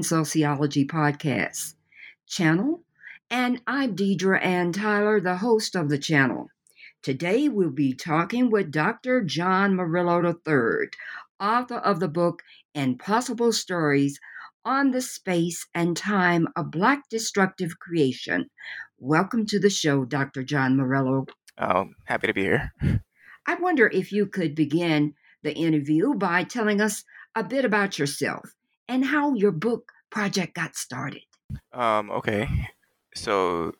Sociology Podcast channel, and I'm Deidre Ann Tyler, the host of the channel. Today we'll be talking with Dr. John Murillo III, author of the book Impossible Stories on the Space and Time of Black Destructive Creation. Welcome to the show, Dr. John Murillo. Oh, happy to be here. I wonder if you could begin the interview by telling us a bit about yourself and how your book project got started. Um, okay. So,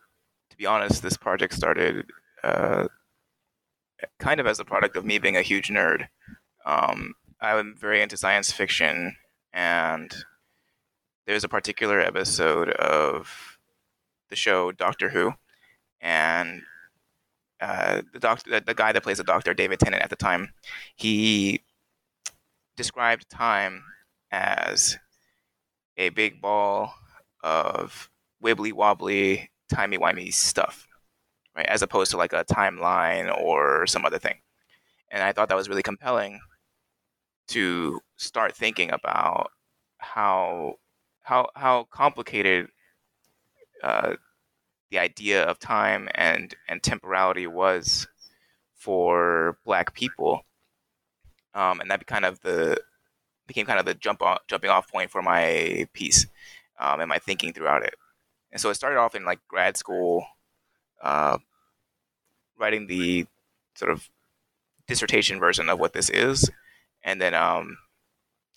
to be honest, this project started uh, kind of as a product of me being a huge nerd. Um, I'm very into science fiction, and there's a particular episode of the show Doctor Who, and uh, the doctor, the guy that plays the Doctor, David Tennant, at the time, he described time as a big ball of wibbly wobbly, timey wimey stuff, right? As opposed to like a timeline or some other thing. And I thought that was really compelling to start thinking about how how how complicated uh, the idea of time and and temporality was for Black people, um, and that kind of the became kind of the jump off, jumping off point for my piece um, and my thinking throughout it. And so it started off in like grad school, uh, writing the sort of dissertation version of what this is, and then um,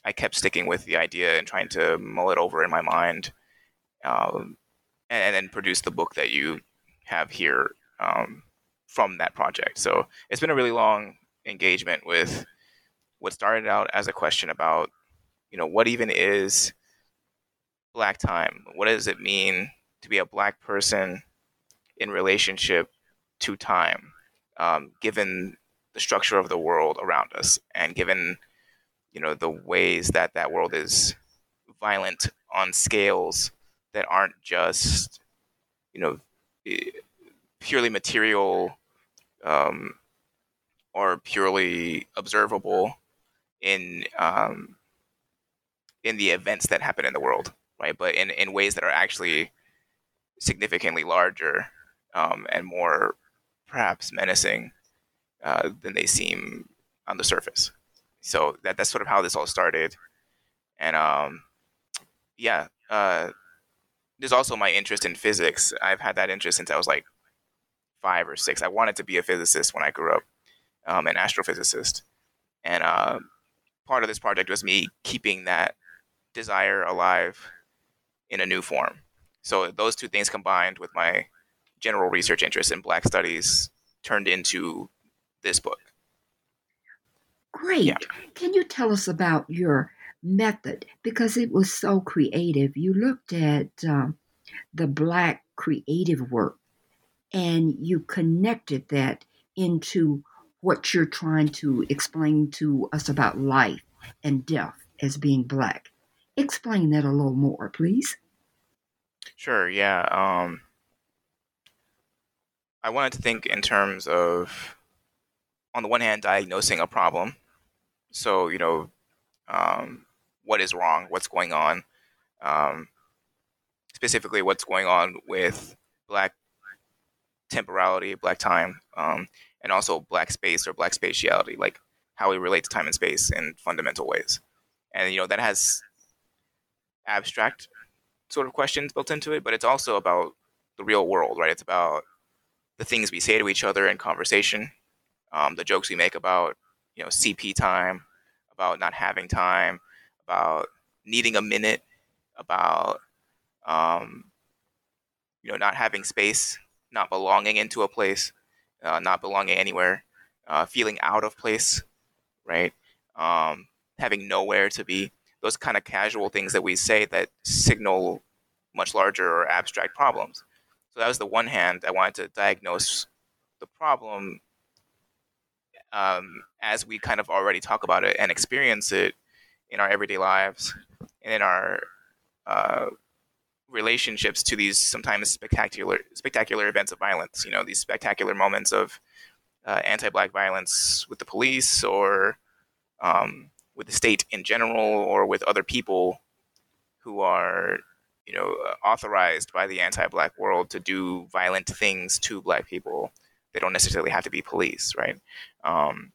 I kept sticking with the idea and trying to mull it over in my mind, um, and, and, then produce the book that you have here um, from that project. So it's been a really long engagement with what started out as a question about, you know, what even is black time? What does it mean to be a black person in relationship to time, um, given the structure of the world around us, and given, you know, the ways that that world is violent on scales that aren't just, you know, purely material um, or purely observable in um, in the events that happen in the world, right? But in, in ways that are actually significantly larger um, and more perhaps menacing uh, than they seem on the surface. So that that's sort of how this all started, and um, yeah, uh, there's also my interest in physics. I've had that interest since I was like five or six. I wanted to be a physicist when I grew up, um, an astrophysicist, and uh, part of this project was me keeping that desire alive in a new form. So those two things combined with my general research interest in Black studies turned into this book. Great. Yeah. Can you tell us about your method? Because it was so creative. You looked at um, the Black creative work and you connected that into what you're trying to explain to us about life and death as being black. Explain that a little more, please. Sure, yeah. Um, I wanted to think in terms of, on the one hand, diagnosing a problem. So, you know, um, what is wrong? What's going on? Um, specifically, what's going on with Black temporality, Black time, um, and also Black space or Black spatiality, like how we relate to time and space in fundamental ways. And, you know, that has abstract sort of questions built into it, but it's also about the real world, right? It's about the things we say to each other in conversation, um, the jokes we make about, you know, CP time, about not having time, about needing a minute, about, um, you know, not having space, not belonging into a place, uh, not belonging anywhere, uh, feeling out of place, right? Um, having nowhere to be. Those kind of casual things that we say that signal much larger or abstract problems. So that was the one hand I wanted to diagnose the problem um, as we kind of already talk about it and experience it in our everyday lives and in our uh, relationships to these sometimes spectacular spectacular events of violence. You know, these spectacular moments of uh, anti-black violence with the police or um, with the state in general or with other people who are you know, authorized by the anti-black world to do violent things to black people. They don't necessarily have to be police, right? Um,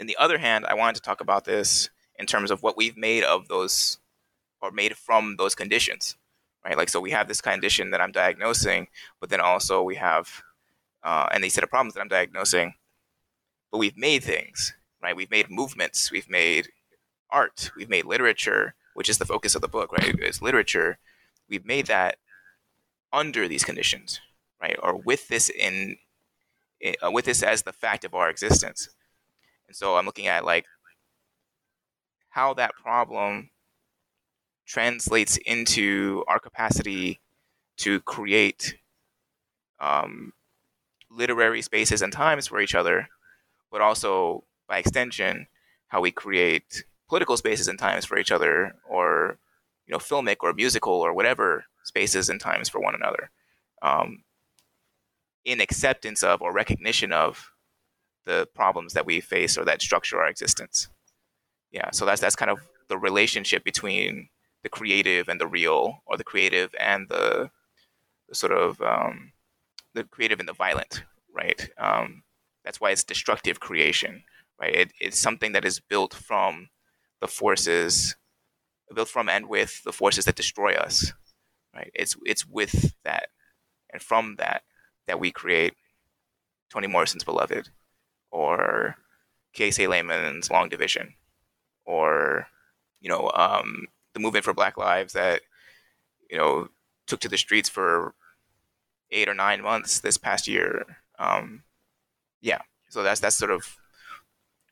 on the other hand, I wanted to talk about this in terms of what we've made of those, or made from those conditions, right? Like, so we have this condition that I'm diagnosing, but then also we have, uh, and these set of problems that I'm diagnosing, but we've made things, right? We've made movements, we've made art, we've made literature, which is the focus of the book, right? It's literature we've made that under these conditions, right? Or with this in, uh, with this as the fact of our existence. And so I'm looking at like how that problem translates into our capacity to create um, literary spaces and times for each other, but also by extension, how we create political spaces and times for each other, or you know filmic or musical or whatever spaces and times for one another. Um, in acceptance of or recognition of the problems that we face or that structure our existence. Yeah so that's that's kind of the relationship between the creative and the real or the creative and the, the sort of um, the creative and the violent right um, that's why it's destructive creation right it, it's something that is built from the forces built from and with the forces that destroy us. Right? It's it's with that and from that that we create Toni Morrison's Beloved, or Kiese Laymon's Long Division, or you know um, the movement for Black Lives that you know took to the streets for eight or nine months this past year. Um, yeah, so that's that's sort of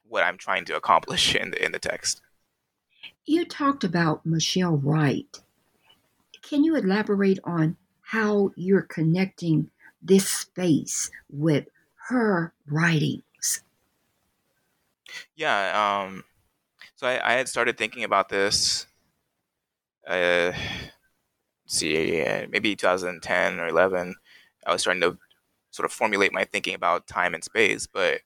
what I'm trying to accomplish in the in the text. You talked about Michelle Wright. Can you elaborate on how you're connecting this space with her writings? Yeah, um, so I, I, had started thinking about this. Uh, see, maybe 2010 or 11. I was starting to sort of formulate my thinking about time and space, but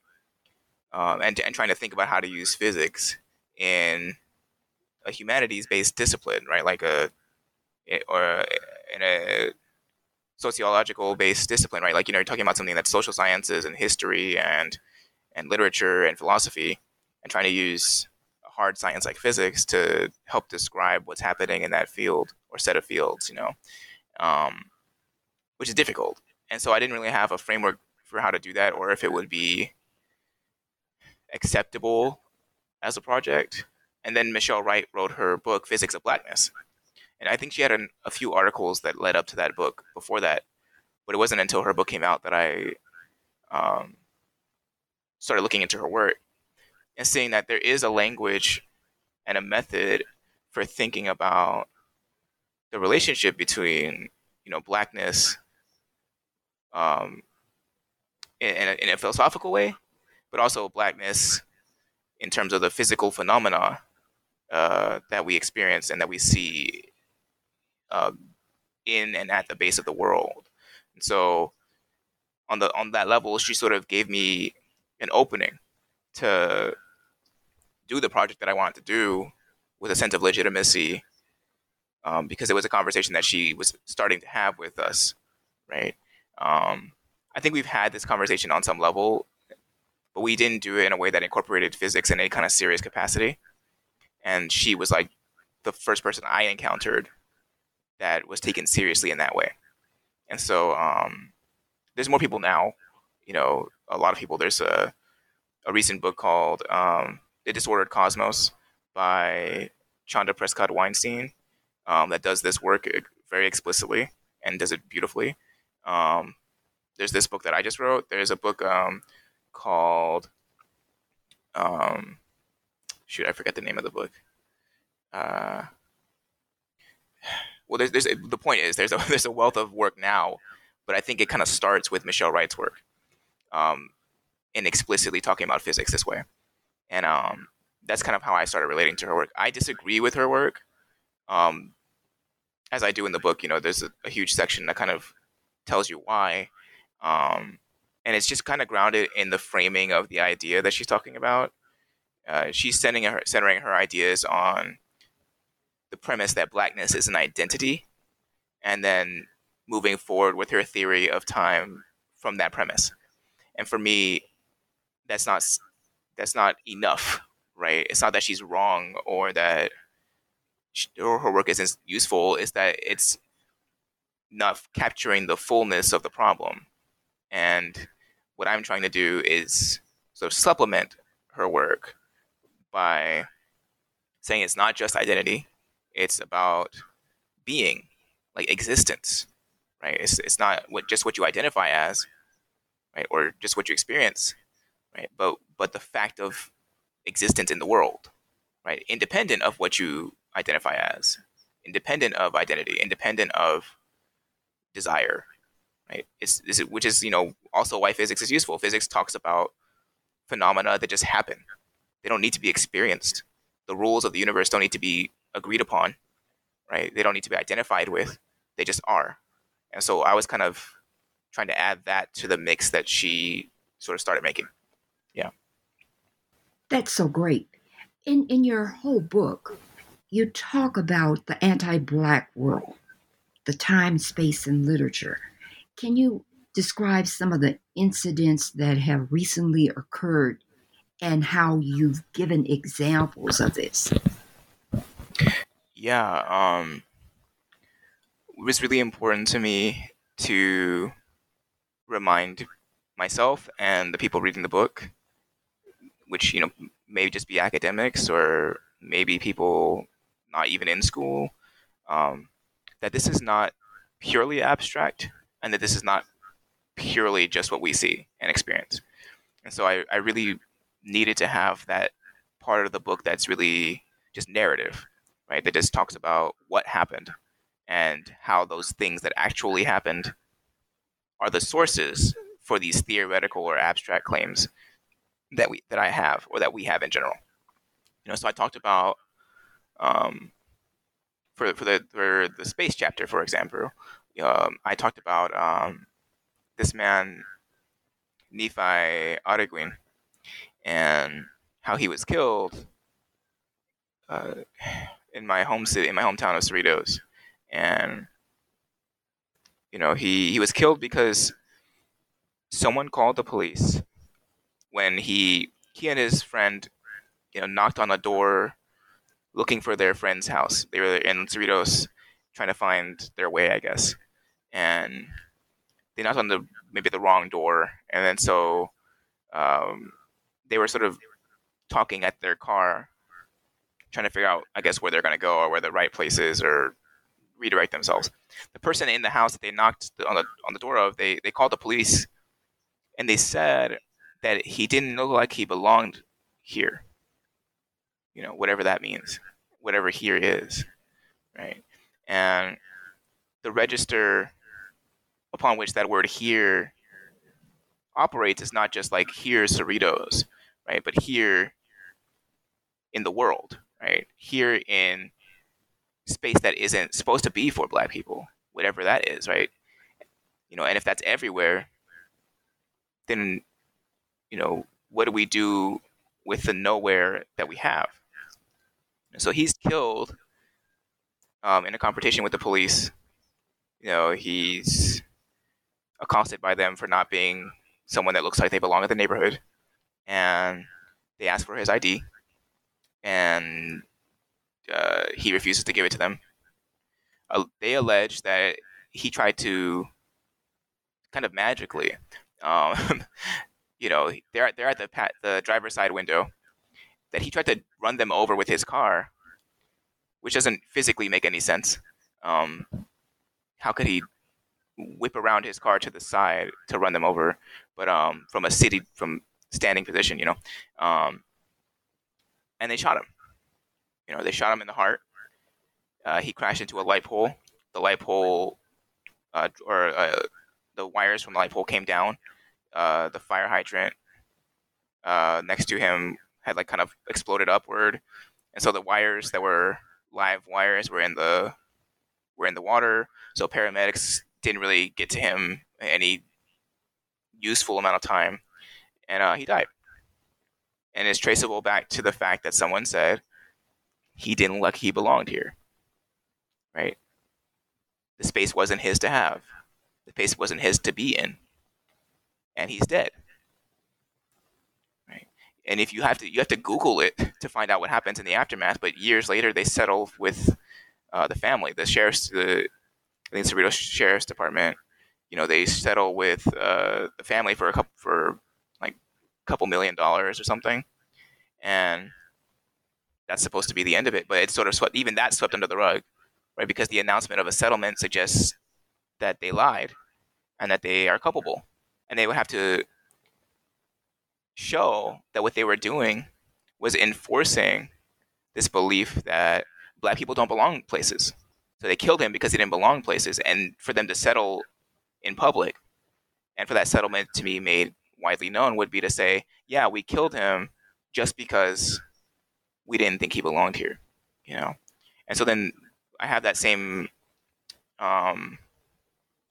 um, and and trying to think about how to use physics in a humanities based discipline, right? Like a or in a sociological based discipline, right? Like you know, you're talking about something that's social sciences and history and and literature and philosophy, and trying to use hard science like physics to help describe what's happening in that field or set of fields, you know, um, which is difficult. And so I didn't really have a framework for how to do that, or if it would be acceptable as a project. And then Michelle Wright wrote her book, Physics of Blackness. And I think she had an, a few articles that led up to that book before that. But it wasn't until her book came out that I um, started looking into her work and seeing that there is a language and a method for thinking about the relationship between, you know, blackness um, in, in, a, in a philosophical way, but also blackness in terms of the physical phenomena uh, that we experience and that we see uh, in and at the base of the world. And so, on the on that level, she sort of gave me an opening to do the project that I wanted to do with a sense of legitimacy, um, because it was a conversation that she was starting to have with us, right? Um, I think we've had this conversation on some level, but we didn't do it in a way that incorporated physics in a kind of serious capacity. And she was like the first person I encountered that was taken seriously in that way. And so um, there's more people now. You know, a lot of people. There's a a recent book called um, "The Disordered Cosmos" by Chanda Prescod-Weinstein um, that does this work very explicitly and does it beautifully. Um, there's this book that I just wrote. There's a book um, called um, shoot, I forget the name of the book. Uh, well, there's, there's the point is there's a there's a wealth of work now, but I think it kind of starts with Michelle Wright's work, um, in explicitly talking about physics this way, and um, that's kind of how I started relating to her work. I disagree with her work, um, as I do in the book. You know, there's a, a huge section that kind of tells you why, um, and it's just kind of grounded in the framing of the idea that she's talking about. Uh, she's sending her, centering her ideas on the premise that blackness is an identity, and then moving forward with her theory of time from that premise. And for me, that's not that's not enough, right? It's not that she's wrong or that she, or her work isn't useful. It's that it's not capturing the fullness of the problem. And what I'm trying to do is sort of supplement her work by saying it's not just identity, it's about being, like existence, right? It's, it's not what just what you identify as, right, or just what you experience, right? But but the fact of existence in the world, right? Independent of what you identify as, independent of identity, independent of desire, right? It's, it's, which is you know also why physics is useful. Physics talks about phenomena that just happen. They don't need to be experienced. The rules of the universe don't need to be agreed upon, right? They don't need to be identified with. They just are. And so I was kind of trying to add that to the mix that she sort of started making. That's so great. In in your whole book, you talk about the anti-black world, the time, space, and literature. Can you describe some of the incidents that have recently occurred and how you've given examples of this? Yeah, um, it was really important to me to remind myself and the people reading the book, which you know may just be academics or maybe people not even in school, um, that this is not purely abstract and that this is not purely just what we see and experience. And so I, I really needed to have that part of the book that's really just narrative, right? That just talks about what happened and how those things that actually happened are the sources for these theoretical or abstract claims that we that I have or that we have in general. You know, so I talked about um, for for the for the space chapter, for example, um, I talked about um, this man Nephi Arreguin and how he was killed uh, in my home city, in my hometown of Cerritos, and you know he he was killed because someone called the police when he he and his friend you know knocked on a door looking for their friend's house. They were in Cerritos trying to find their way, I guess, and they knocked on the maybe the wrong door, and then so um, they were sort of talking at their car trying to figure out, I guess, where they're going to go or where the right place is or redirect themselves. The person in the house that they knocked on the on the door of, they they called the police, and they said that he didn't look like he belonged here. You know, whatever that means, whatever here is, right? And the register upon which that word here operates is not just like here Cerritos, right? But here in the world, right? Here in space that isn't supposed to be for black people, whatever that is, right? You know, and if that's everywhere, then you know, what do we do with the nowhere that we have? so he's killed um, in a confrontation with the police. You know, he's accosted by them for not being someone that looks like they belong in the neighborhood, and they ask for his ID, and uh, he refuses to give it to them. Uh, they allege that he tried to kind of magically, um, you know, they're they're at the the driver's side window, that he tried to run them over with his car, which doesn't physically make any sense. Um, how could he whip around his car to the side to run them over, but um, from a city from standing position, you know? Um, and they shot him. You know, they shot him in the heart. Uh, he crashed into a light pole. The light pole, uh, or uh, the wires from the light pole came down. Uh, the fire hydrant uh, next to him had like kind of exploded upward, and so the wires that were live wires were in the were in the water. So paramedics didn't really get to him any useful amount of time, and uh, he died. And it's traceable back to the fact that someone said he didn't look he belonged here. Right? The space wasn't his to have. The space wasn't his to be in. And he's dead. Right? And if you have to, you have to Google it to find out what happens in the aftermath. But years later, they settle with uh, the family, the sheriff's, the I think Cerritos Sheriff's Department. You know, they settle with uh, the family for a couple for like a couple million dollars or something, and that's supposed to be the end of it. But it's sort of swept, even that swept under the rug, right? Because the announcement of a settlement suggests that they lied and that they are culpable, and they would have to show that what they were doing was enforcing this belief that black people don't belong places. So they killed him because he didn't belong places, and for them to settle in public, and for that settlement to be made widely known, would be to say, "Yeah, we killed him just because we didn't think he belonged here," you know. And so then I have that same um,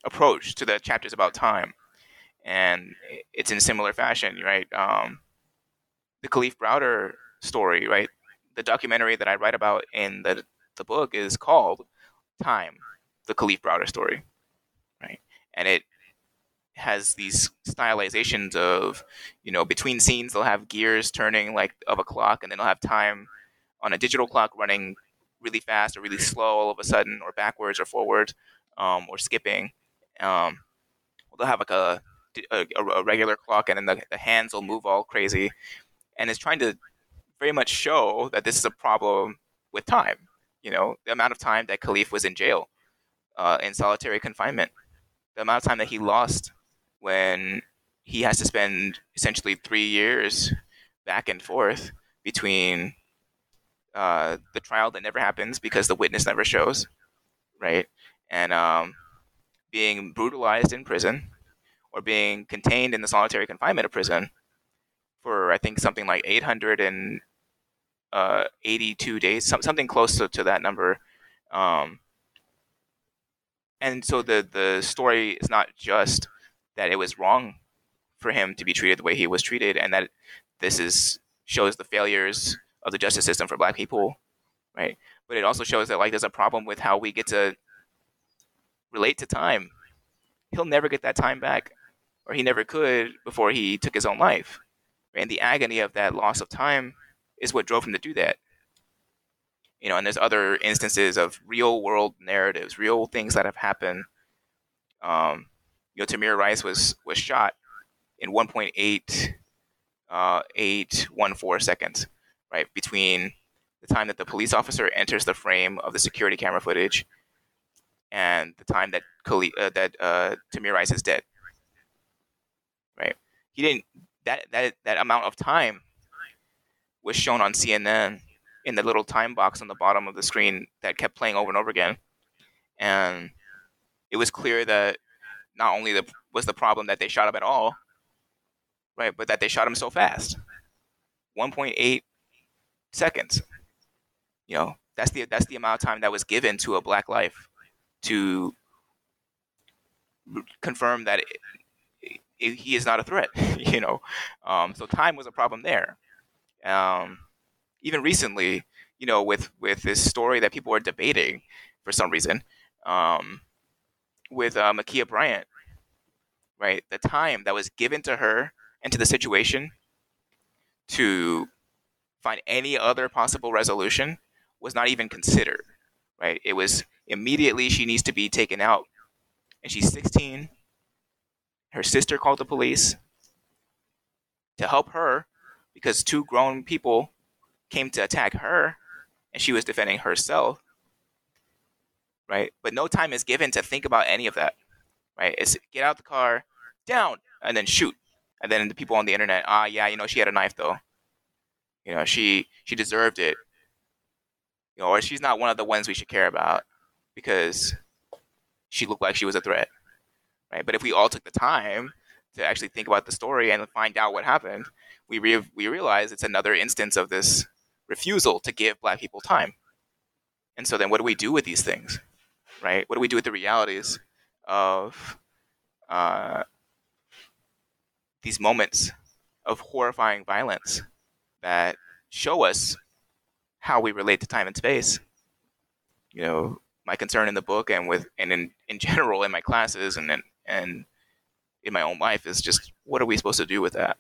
approach to the chapters about time, and it's in similar fashion, right? Um, the Kalief Browder story, right? The documentary that I write about in the the book is called time, the Kalief Browder story, right? And it has these stylizations of, you know, between scenes they'll have gears turning like of a clock, and then they'll have time on a digital clock running really fast or really slow all of a sudden, or backwards or forward, um, or skipping. Um, they'll have like a, a, a regular clock, and then the, the hands will move all crazy, and it's trying to very much show that this is a problem with time you know, the amount of time that Kalief was in jail, uh, in solitary confinement, the amount of time that he lost when he has to spend essentially three years back and forth between uh, the trial that never happens because the witness never shows, right? And um, being brutalized in prison or being contained in the solitary confinement of prison for, I think, something like 800 and uh, 82 days, some, something close to, to that number. Um, and so the the story is not just that it was wrong for him to be treated the way he was treated, and that this is shows the failures of the justice system for Black people, right? But it also shows that like there's a problem with how we get to relate to time. He'll never get that time back, or he never could before he took his own life. And the agony of that loss of time is what drove him to do that. You know, and there's other instances of real world narratives, real things that have happened. Um, you know, Tamir Rice was was shot in 1.8 uh, 814 seconds, right between the time that the police officer enters the frame of the security camera footage and the time that uh, that uh, Tamir Rice is dead. He didn't that that that amount of time was shown on CNN in the little time box on the bottom of the screen that kept playing over and over again. And it was clear that not only the, was the problem that they shot him at all, right, but that they shot him so fast 1.8 seconds. You know, that's the that's the amount of time that was given to a black life to confirm that it, he is not a threat. you know, um, so time was a problem there. Um, even recently, you know, with with this story that people are debating for some reason, um, with uh, Ma'Khia Bryant, right? The time that was given to her and to the situation to find any other possible resolution was not even considered, right? It was immediately she needs to be taken out, and she's 16. Her sister called the police to help her because two grown people came to attack her and she was defending herself right? But no time is given to think about any of that right? It's get out the car down and then shoot. And then the people on the internet ah yeah you know she had a knife though. You know she she deserved it. You know or she's not one of the ones we should care about because she looked like she was a threat right but if we all took the time to actually think about the story and find out what happened we re- we realize it's another instance of this refusal to give black people time. And so then what do we do with these things? Right? What do we do with the realities of uh, these moments of horrifying violence that show us how we relate to time and space? You know, my concern in the book and with and in, in general in my classes and in, and in my own life is just what are we supposed to do with that?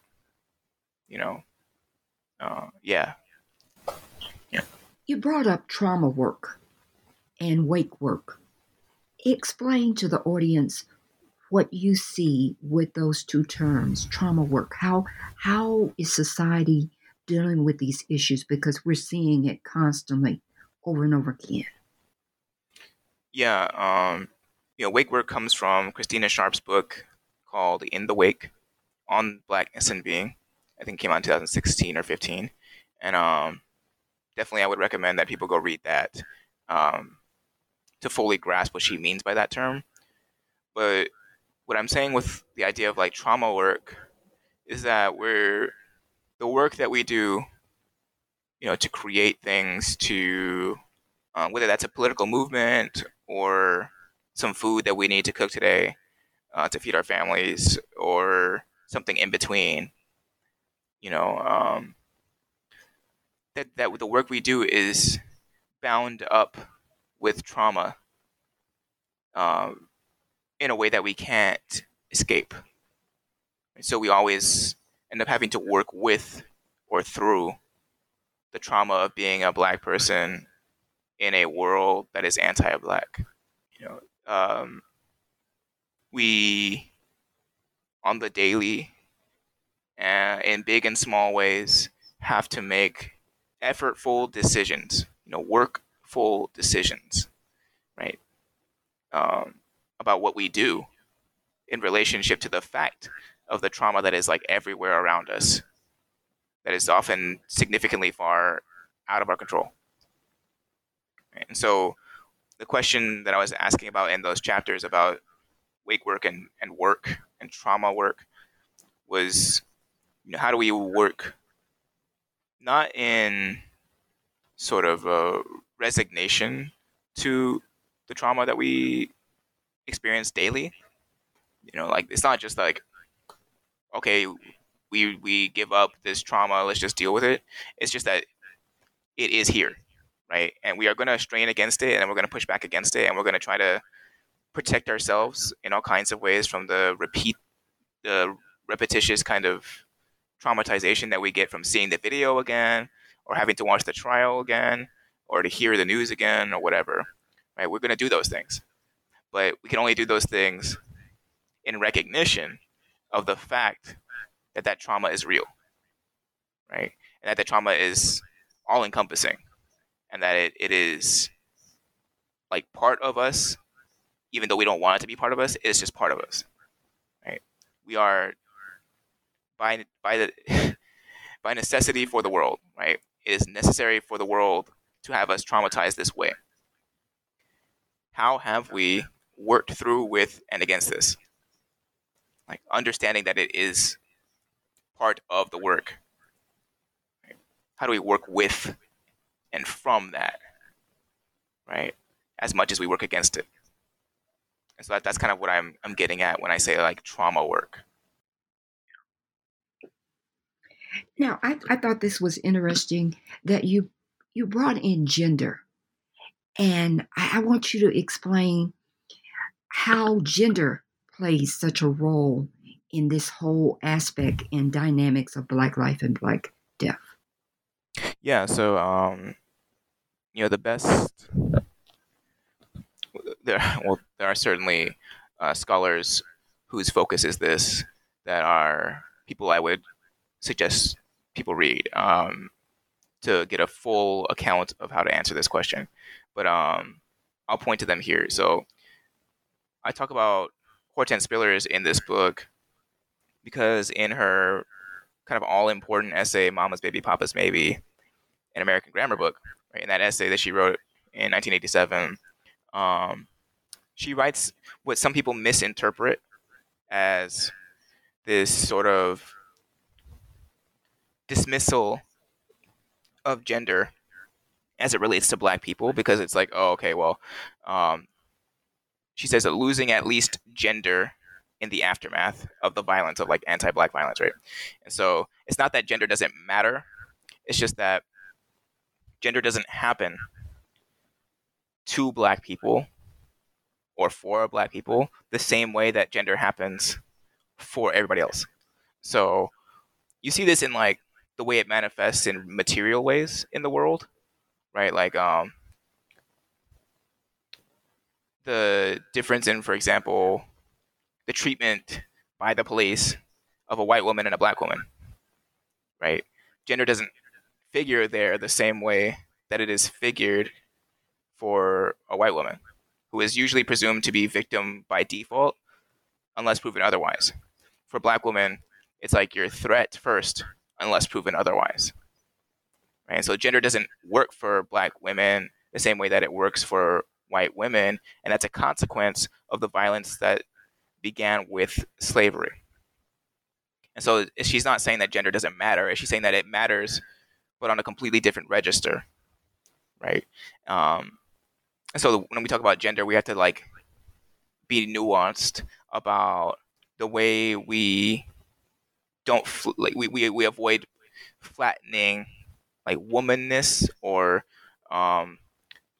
You know, uh, yeah, yeah. you brought up trauma work and wake work. Explain to the audience what you see with those two terms, trauma work. How how is society dealing with these issues because we're seeing it constantly over and over again. Yeah, um, you know, wake work comes from Christina Sharpe's book called In the Wake on Blackness and Being. I think came out in 2016 or 15. And um, definitely I would recommend that people go read that um, to fully grasp what she means by that term. But what I'm saying with the idea of like trauma work is that we're the work that we do, you know, to create things to um, whether that's a political movement or some food that we need to cook today uh, to feed our families or something in between. You know, um, that that the work we do is bound up with trauma um, in a way that we can't escape. And so we always end up having to work with or through the trauma of being a black person in a world that is anti-black. You know, um, we on the daily, uh, in big and small ways, have to make effortful decisions, you know, workful decisions, right? Um, about what we do in relationship to the fact of the trauma that is like everywhere around us, that is often significantly far out of our control. And so, the question that I was asking about in those chapters about wake work and, and work and trauma work was, you know, how do we work not in sort of a resignation to the trauma that we experience daily. You know, like it's not just like, okay, we we give up this trauma, let's just deal with it. It's just that it is here, right? And we are going to strain against it, and we're going to push back against it, and we're going to try to protect ourselves in all kinds of ways from the repeat, the repetitious kind of traumatization that we get from seeing the video again or having to watch the trial again or to hear the news again or whatever right? We're going to do those things. But we can only do those things in recognition of the fact that that trauma is real right? And that the trauma is all encompassing and that it, it is like part of us even though we don't want it to be part of us it's just part of us right we are by by the by necessity for the world, right? It is necessary for the world to have us traumatized this way. How have we worked through with and against this? Like understanding that it is part of the work. How do we work with and from that, right? As much as we work against it. And so that, that's kind of what I'm I'm getting at when I say like trauma work. Now, I, I thought this was interesting that you you brought in gender, and I, I want you to explain how gender plays such a role in this whole aspect and dynamics of Black life and Black death. Yeah. So, um, you know, the best there. Well, there are certainly uh, scholars whose focus is this that are people I would suggest people read um, to get a full account of how to answer this question. But um, I'll point to them here. So I talk about Hortense Spillers in this book because in her kind of all important essay, Mama's Baby, Papa's Maybe, an American grammar book, right, in that essay that she wrote in 1987, um, she writes what some people misinterpret as this sort of dismissal of gender as it relates to black people because it's like oh okay well um, she says that losing at least gender in the aftermath of the violence of like anti-black violence right? And so it's not that gender doesn't matter. It's just that gender doesn't happen to black people or for black people the same way that gender happens for everybody else so you see this in like the way it manifests in material ways in the world, right? Like um, the difference in, for example, the treatment by the police of a white woman and a black woman, right? Gender doesn't figure there the same way that it is figured for a white woman, who is usually presumed to be victim by default, unless proven otherwise. For black women, it's like your threat first unless proven otherwise. Right? So gender doesn't work for black women the same way that it works for white women, and that's a consequence of the violence that began with slavery. And so she's not saying that gender doesn't matter. She's saying that it matters, but on a completely different register, right? Um, and so when we talk about gender, we have to like be nuanced about the way we don't fl- like we, we we avoid flattening like womanness or um,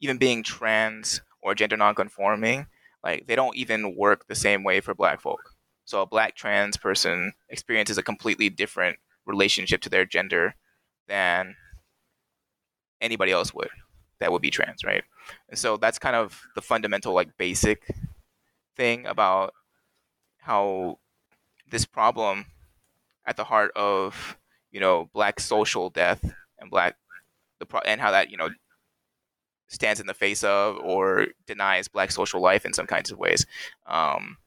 even being trans or gender nonconforming. Like they don't even work the same way for Black folk. So a Black trans person experiences a completely different relationship to their gender than anybody else would that would be trans, right? And so that's kind of the fundamental, like, basic thing about how this problem at the heart of you know black social death and black the pro- and how that you know stands in the face of or denies black social life in some kinds of ways um,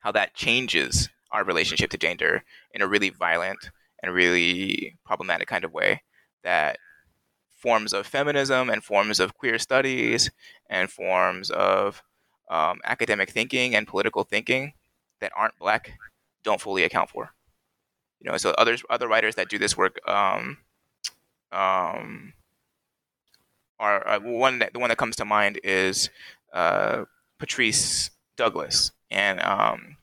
how that changes our relationship to gender in a really violent and really problematic kind of way that forms of feminism and forms of queer studies and forms of um, academic thinking and political thinking that aren't black don't fully account for. You know, so others other writers that do this work um, um, are uh, one that the one that comes to mind is uh, Patrice Douglass, and um,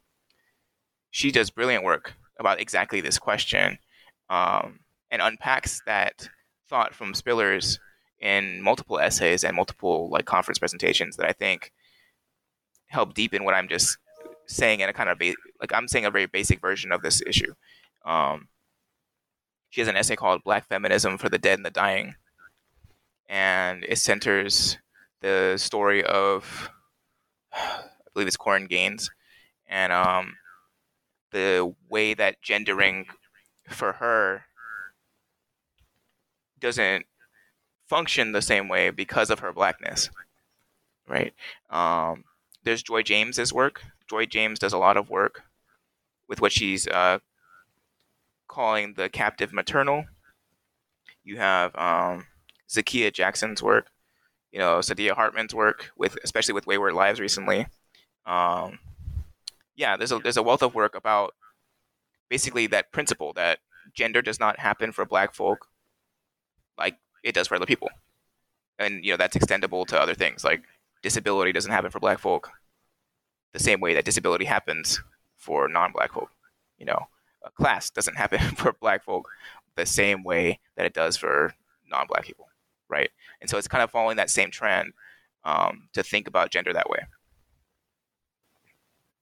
she does brilliant work about exactly this question um, and unpacks that thought from Spillers in multiple essays and multiple like conference presentations that I think help deepen what I'm just saying in a kind of ba- like I'm saying a very basic version of this issue. Um, she has an essay called Black Feminism for the Dead and the Dying. And it centers the story of, I believe it's Korryn Gaines, and um, the way that gendering for her doesn't function the same way because of her blackness, right? Um, there's Joy James's work. Joy James does a lot of work with what she's uh, calling the captive maternal. You have um, Zakiyyah Jackson's work, you know, Saidiya Hartman's work with, especially with Wayward Lives recently. Um, yeah, there's a there's a wealth of work about basically that principle that gender does not happen for Black folk like it does for other people, and you know that's extendable to other things like disability doesn't happen for Black folk the same way that disability happens for non-Black folk. You know, class doesn't happen for Black folk the same way that it does for non-Black people, right? And so it's kind of following that same trend um, to think about gender that way.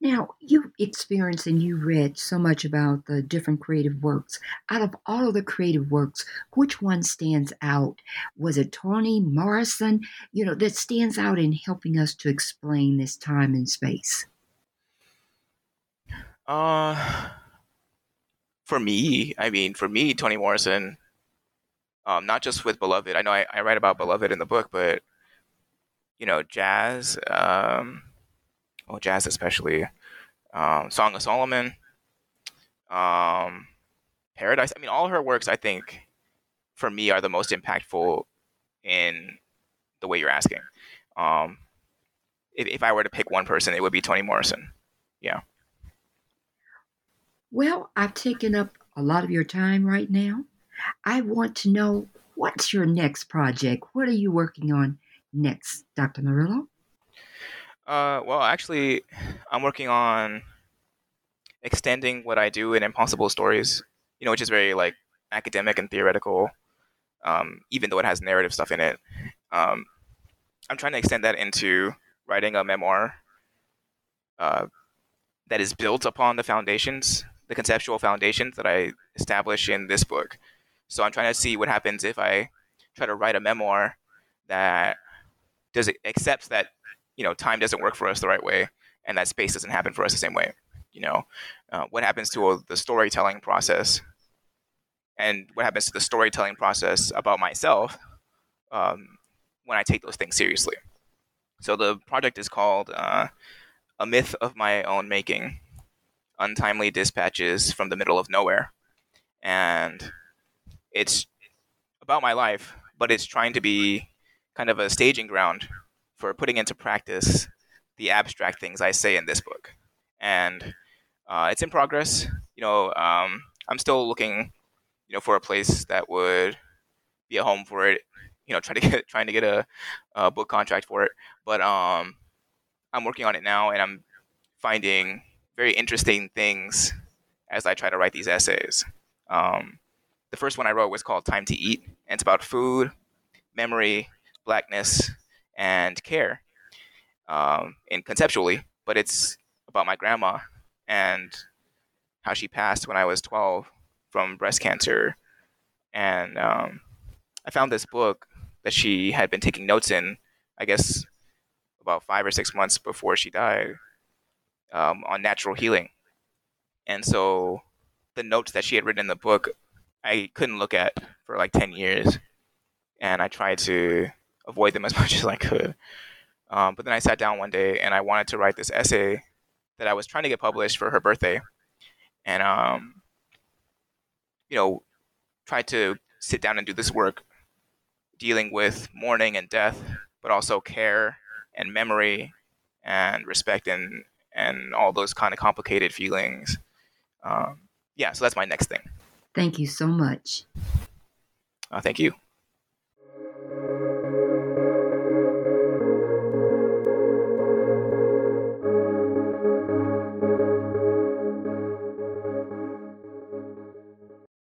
Now, you experienced and you read so much about the different creative works. Out of all of the creative works, which one stands out? Was it Toni Morrison, you know, that stands out in helping us to explain this time and space? Uh, for me, I mean, for me, Toni Morrison, um, not just with Beloved. I know I, I write about Beloved in the book, but you know, jazz. Um, well, jazz especially, um, Song of Solomon, um, Paradise. I mean, all her works, I think, for me, are the most impactful in the way you're asking. Um, if, if I were to pick one person, it would be Toni Morrison. Yeah. Well, I've taken up a lot of your time right now. I want to know what's your next project? What are you working on next, Dr. Murillo? Uh, well, actually, I'm working on extending what I do in Impossible Stories, you know, which is very like academic and theoretical, um, even though it has narrative stuff in it. Um, I'm trying to extend that into writing a memoir uh, that is built upon the foundations, the conceptual foundations that I establish in this book. So I'm trying to see what happens if I try to write a memoir that does it accepts that you know time doesn't work for us the right way and that space doesn't happen for us the same way you know? Uh, what happens to the storytelling process? And what happens to the storytelling process about myself um, when i take those things seriously? So the project is called uh, a myth of my own making untimely dispatches from the middle of nowhere. And it's about my life but it's trying to be kind of a staging ground for putting into practice the abstract things I say in this book. And uh, it's in progress. You know, um, I'm still looking, you know, for a place that would be a home for it. You know, trying to get trying to get a, a book contract for it. But um, I'm working on it now, and I'm finding very interesting things as I try to write these essays. Um, the first one I wrote was called "Time to Eat," and it's about food, memory, blackness, and care, um, and conceptually, but it's about my grandma and how she passed when I was 12 from breast cancer. And um, I found this book that she had been taking notes in, I guess, about five or six months before she died, um, on natural healing. And so the notes that she had written in the book, I couldn't look at for like 10 years. And I tried to avoid them as much as I could. Um, but then I sat down one day and I wanted to write this essay that I was trying to get published for her birthday, and um, you know, tried to sit down and do this work, dealing with mourning and death, but also care and memory and respect and and all those kind of complicated feelings. Um, yeah, so that's my next thing. Thank you so much. Uh, thank you.